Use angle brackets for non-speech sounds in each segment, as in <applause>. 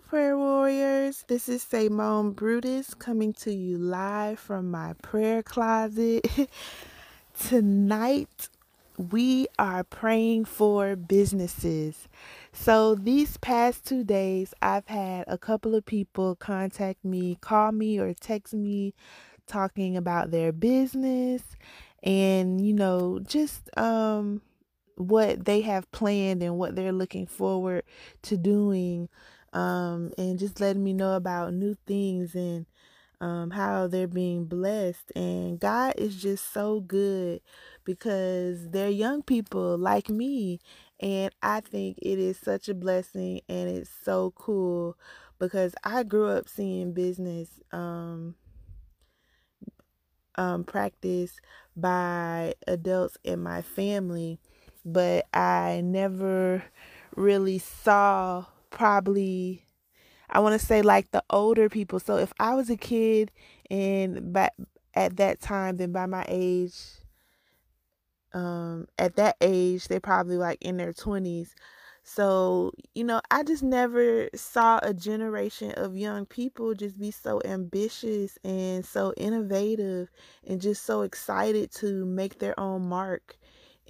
prayer warriors. This is Simone Brutus coming to you live from my prayer closet. <laughs> Tonight, we are praying for businesses. So, these past two days, I've had a couple of people contact me, call me, or text me talking about their business and, you know, just, um, what they have planned and what they're looking forward to doing um, and just letting me know about new things and um, how they're being blessed. And God is just so good because they're young people like me. And I think it is such a blessing and it's so cool because I grew up seeing business um, um, practice by adults in my family, but I never really saw probably I want to say like the older people. So if I was a kid and back at that time, then by my age, um, at that age, they're probably like in their twenties. So, you know, I just never saw a generation of young people just be so ambitious and so innovative and just so excited to make their own mark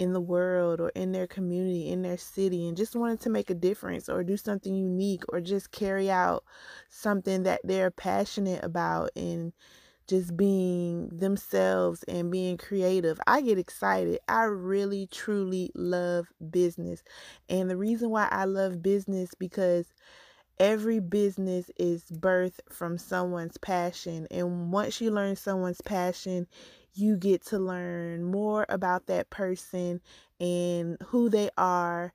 in the world or in their community, in their city, and just wanted to make a difference or do something unique or just carry out something that they're passionate about and just being themselves and being creative. I get excited. I really truly love business. And the reason why I love business because every business is birthed from someone's passion. And once you learn someone's passion, you get to learn more about that person and who they are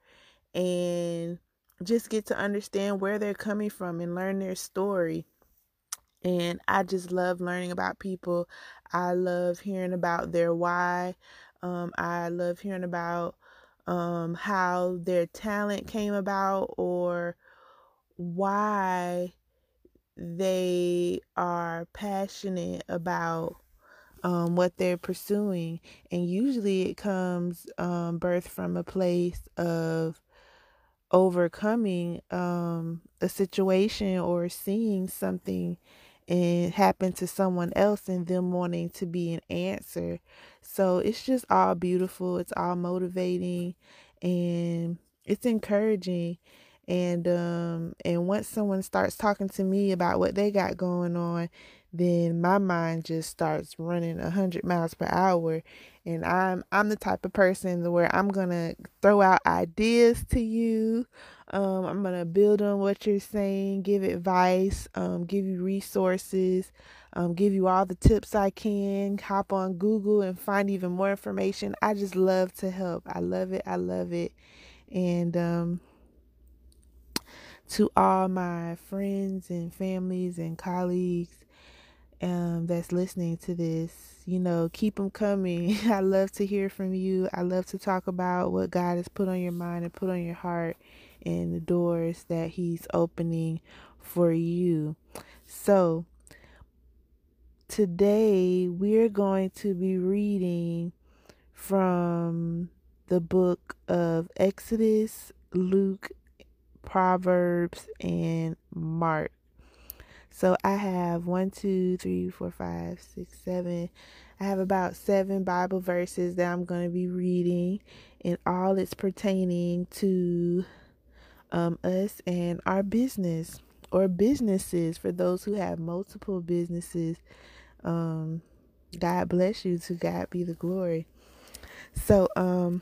and just get to understand where they're coming from and learn their story. And I just love learning about people. I love hearing about their why. Um, I love hearing about um, how their talent came about or why they are passionate about um, what they're pursuing. And usually it comes um, birth from a place of overcoming um, a situation or seeing something and happen to someone else and them wanting to be an answer. So it's just all beautiful. It's all motivating and it's encouraging. And um and once someone starts talking to me about what they got going on, then my mind just starts running a hundred miles per hour and i'm i'm the type of person where i'm gonna throw out ideas to you um, i'm gonna build on what you're saying give advice um, give you resources um, give you all the tips i can hop on google and find even more information. I just love to help. I love it i love it. And um, to all my friends and families and colleagues um, that's listening to this, you know, keep them coming. <laughs> I love to hear from you. I love to talk about what God has put on your mind and put on your heart and the doors that He's opening for you. So, today we're going to be reading from the book of Exodus, Luke, Proverbs, and Mark. So I have one, two, three, four, five, six, seven. I have about seven Bible verses that I'm going to be reading, and all it's pertaining to um, us and our business or businesses for those who have multiple businesses. Um, God bless you. To God be the glory. So, um,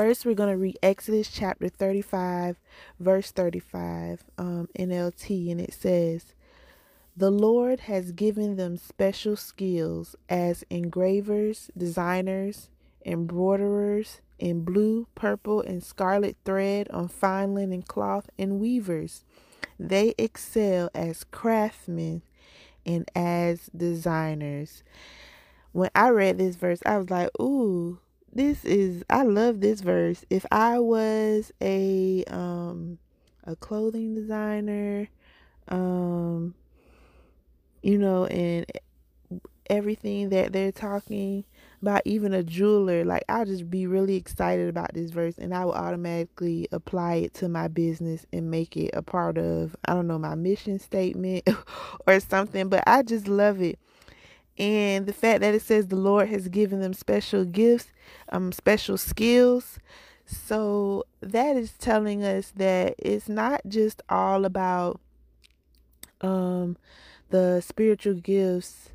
First, we're going to read Exodus chapter 35, verse 35, um, NLT, and it says, The Lord has given them special skills as engravers, designers, embroiderers in blue, purple, and scarlet thread on fine linen cloth, and weavers. They excel as craftsmen and as designers. When I read this verse, I was like, ooh, this is I love this verse. If I was a um a clothing designer, um you know, and everything that they're talking about, even a jeweler, like I'll just be really excited about this verse and I will automatically apply it to my business and make it a part of, I don't know, my mission statement <laughs> or something, but I just love it. And the fact that it says the Lord has given them special gifts, um, special skills. So that is telling us that it's not just all about um the spiritual gifts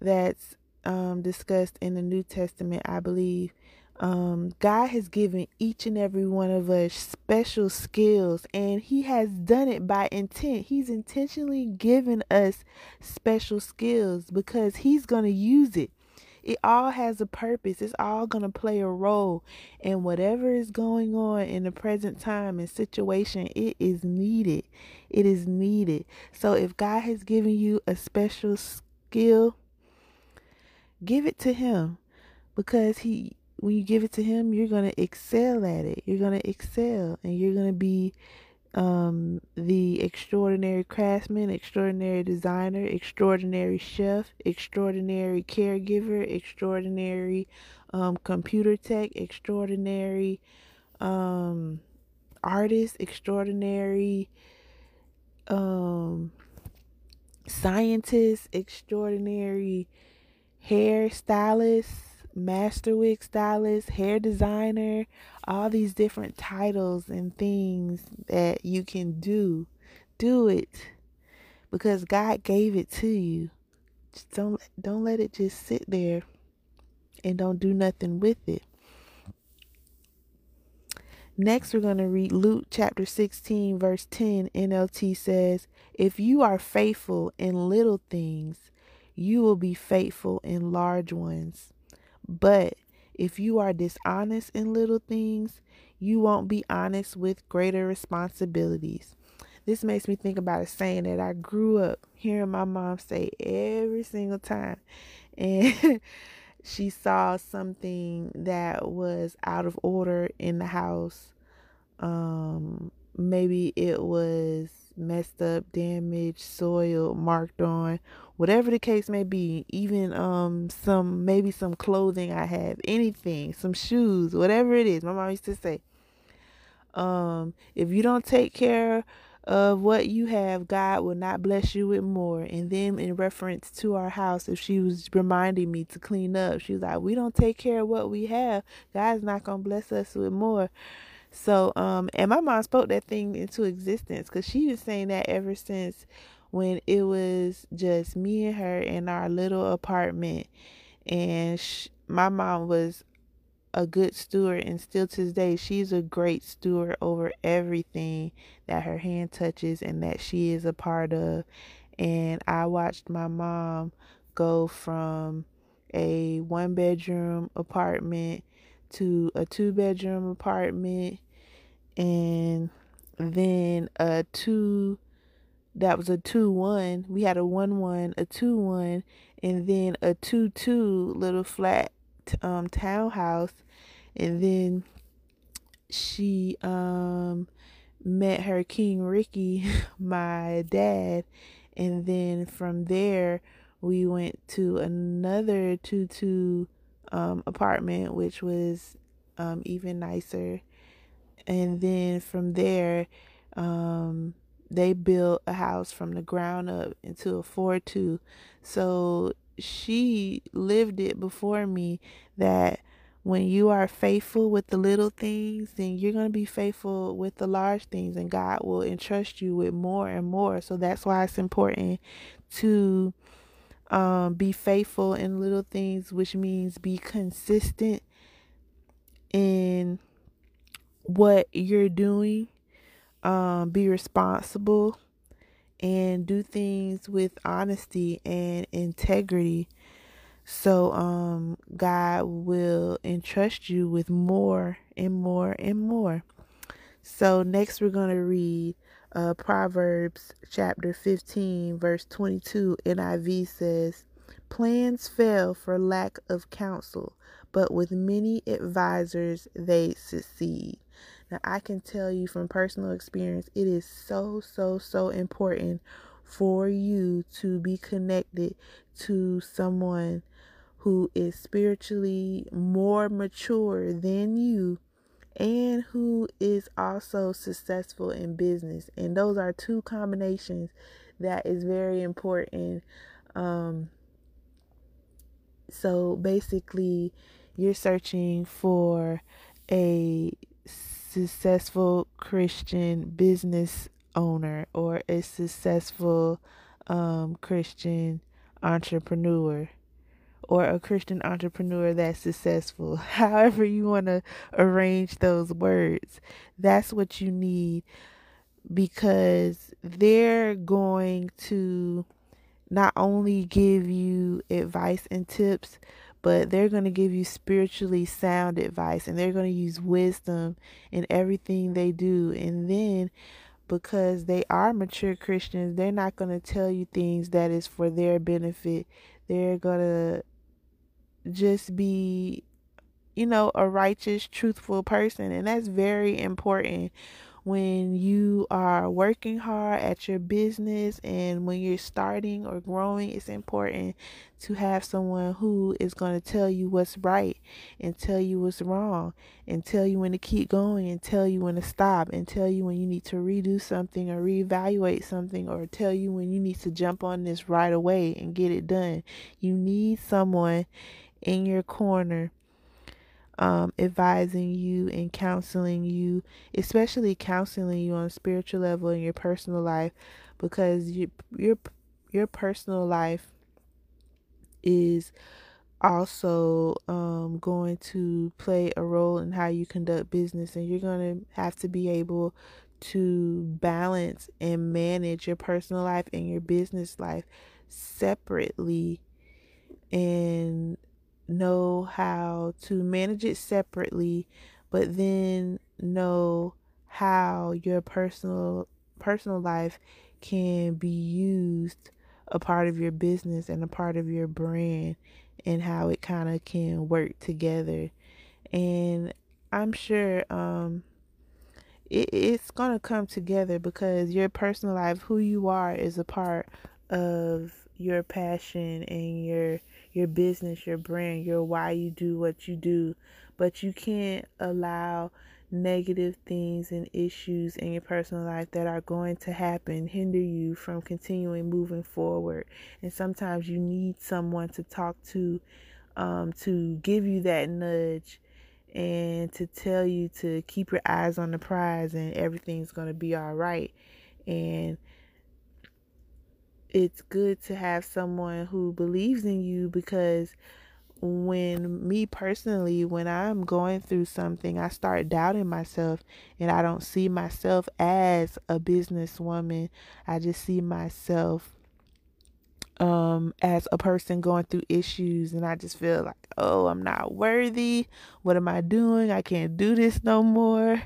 that's um, discussed in the New Testament, I believe, um, God has given each and every one of us special skills, and He has done it by intent. He's intentionally given us special skills because He's going to use it. It all has a purpose. It's all going to play a role. And whatever is going on in the present time and situation, it is needed. It is needed. So if God has given you a special skill, give it to him because he when you give it to him you're going to excel at it. You're going to excel and you're going to be um, the extraordinary craftsman extraordinary designer extraordinary chef extraordinary caregiver extraordinary um, computer tech extraordinary um, artist extraordinary um, scientist extraordinary hair stylist, master wig stylist, hair designer, all these different titles and things that you can do. Do it because God gave it to you. Just don't don't let it just sit there and don't do nothing with it. Next, we're going to read Luke chapter 16, verse 10. NLT says, If you are faithful in little things, you will be faithful in large ones. But if you are dishonest in little things, you won't be honest with greater responsibilities. This makes me think about a saying that I grew up hearing my mom say every single time. <laughs> And she saw something that was out of order in the house. Um, maybe it was messed up, damaged, soiled, marked on, whatever the case may be, even um some maybe some clothing I have, anything, some shoes, whatever it is. My mom used to say, um, if you don't take care of what you have, God will not bless you with more. And then in reference to our house, if she was reminding me to clean up, she was like, We don't take care of what we have, God's not gonna bless us with more. So, um, and my mom spoke that thing into existence because she was saying that ever since when it was just me and her in our little apartment. And sh- my mom was a good steward, and still to this day, she's a great steward over everything that her hand touches and that she is a part of. And I watched my mom go from a one bedroom apartment to a two bedroom apartment and then a two that was a two one. We had a one one, a two one, and then a two two little flat um townhouse, and then she um met her King Ricky, <laughs> my dad, and then from there we went to another two two um apartment, which was um even nicer, and then from there um they built a house from the ground up into a 4-2 so she lived it before me that when you are faithful with the little things then you're going to be faithful with the large things and god will entrust you with more and more. So that's why it's important to um, be faithful in little things which means be consistent in what you're doing um, be responsible and do things with honesty and integrity. So um, God will entrust you with more and more and more. So next we're going to read uh, Proverbs chapter 15 verse 22 NIV says, Plans fail for lack of counsel, but with many advisors they succeed. Now, I can tell you from personal experience, it is so, so, so important for you to be connected to someone who is spiritually more mature than you and who is also successful in business. And those are two combinations that is very important. Um, so basically, you're searching for a successful Christian business owner or a successful um, Christian entrepreneur or a Christian entrepreneur that's successful. <laughs> However, you want to arrange those words, that's what you need because they're going to not only give you advice and tips, but they're going to give you spiritually sound advice and they're going to use wisdom in everything they do. And then because they are mature Christians, they're not going to tell you things that is for their benefit. They're going to just be, you know, a righteous, truthful person. And that's very important when you are working hard at your business and when you're starting or growing, it's important to have someone who is going to tell you what's right and tell you what's wrong and tell you when to keep going and tell you when to stop and tell you when you need to redo something or reevaluate something or tell you when you need to jump on this right away and get it done. You need someone in your corner um, advising you and counseling you, especially counseling you on a spiritual level in your personal life, because you, your your personal life is also um, going to play a role in how you conduct business, and you're going to have to be able to balance and manage your personal life and your business life separately. And know how to manage it separately, but then know how your personal personal life can be used a part of your business and a part of your brand and how it kind of can work together. And I'm sure um it, it's going to come together because your personal life, who you are, is a part of your passion and your your business, your brand, your why you do what you do, but you can't allow negative things and issues in your personal life that are going to happen hinder you from continuing moving forward. And sometimes you need someone to talk to um, to give you that nudge and to tell you to keep your eyes on the prize and everything's going to be all right. And it's good to have someone who believes in you because when me personally when i'm going through something i start doubting myself and i don't see myself as a businesswoman. I just see myself um as a person going through issues and I just feel like, "Oh, I'm not worthy. What am I doing? I can't do this no more."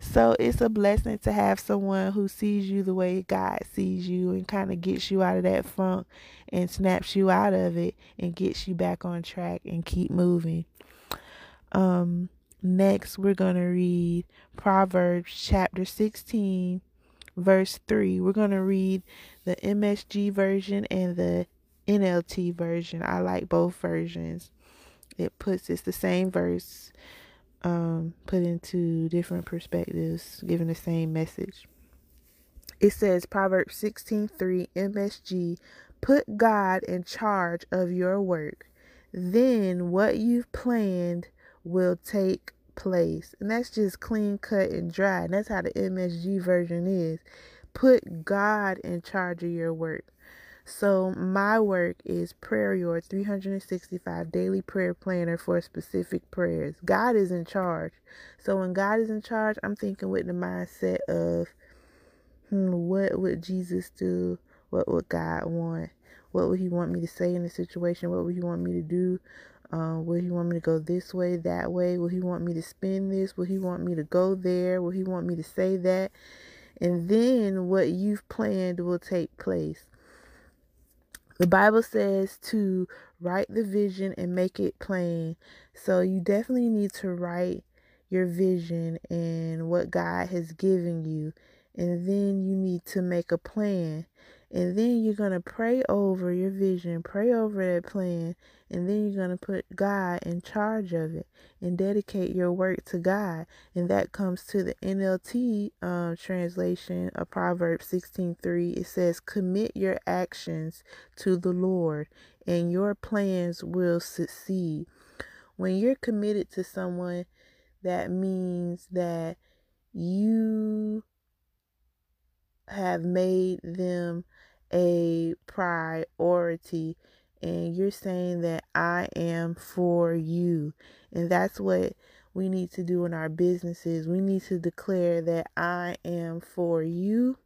So, it's a blessing to have someone who sees you the way God sees you and kind of gets you out of that funk and snaps you out of it and gets you back on track and keep moving. Um next we're going to read Proverbs chapter 16 verse 3. We're going to read the MSG version and the NLT version. I like both versions. It puts it's the same verse um put into different perspectives, giving the same message. It says Proverbs 16:3 MSG, put God in charge of your work. Then what you've planned will take place. And that's just clean cut and dry. And that's how the MSG version is. Put God in charge of your work. So my work is Prayer Your 365 daily prayer planner for specific prayers. God is in charge. So when God is in charge, I'm thinking with the mindset of hmm, what would Jesus do? What would God want? What would he want me to say in the situation? What would he want me to do? Um, will he want me to go this way, that way? Will he want me to spin this? Will he want me to go there? Will he want me to say that? And then what you've planned will take place. The Bible says to write the vision and make it plain. So you definitely need to write your vision and what God has given you. And then you need to make a plan. And then you're going to pray over your vision, pray over that plan, and then you're going to put God in charge of it and dedicate your work to God. And that comes to the NLT um, translation of Proverbs 16:3. It says, "Commit your actions to the Lord, and your plans will succeed." When you're committed to someone, that means that you have made them a priority and you're saying that I am for you. And that's what we need to do in our businesses. We need to declare that I am for you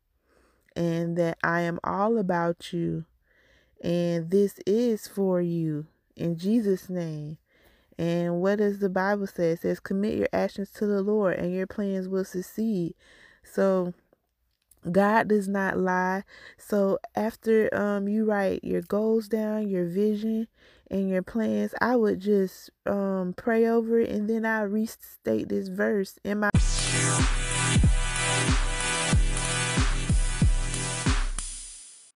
and that I am all about you. And this is for you in Jesus' name. And what does the Bible say? It says, commit your actions to the Lord and your plans will succeed. So, God does not lie. So after um you write your goals down, your vision and your plans, I would just um pray over it and then I restate this verse in my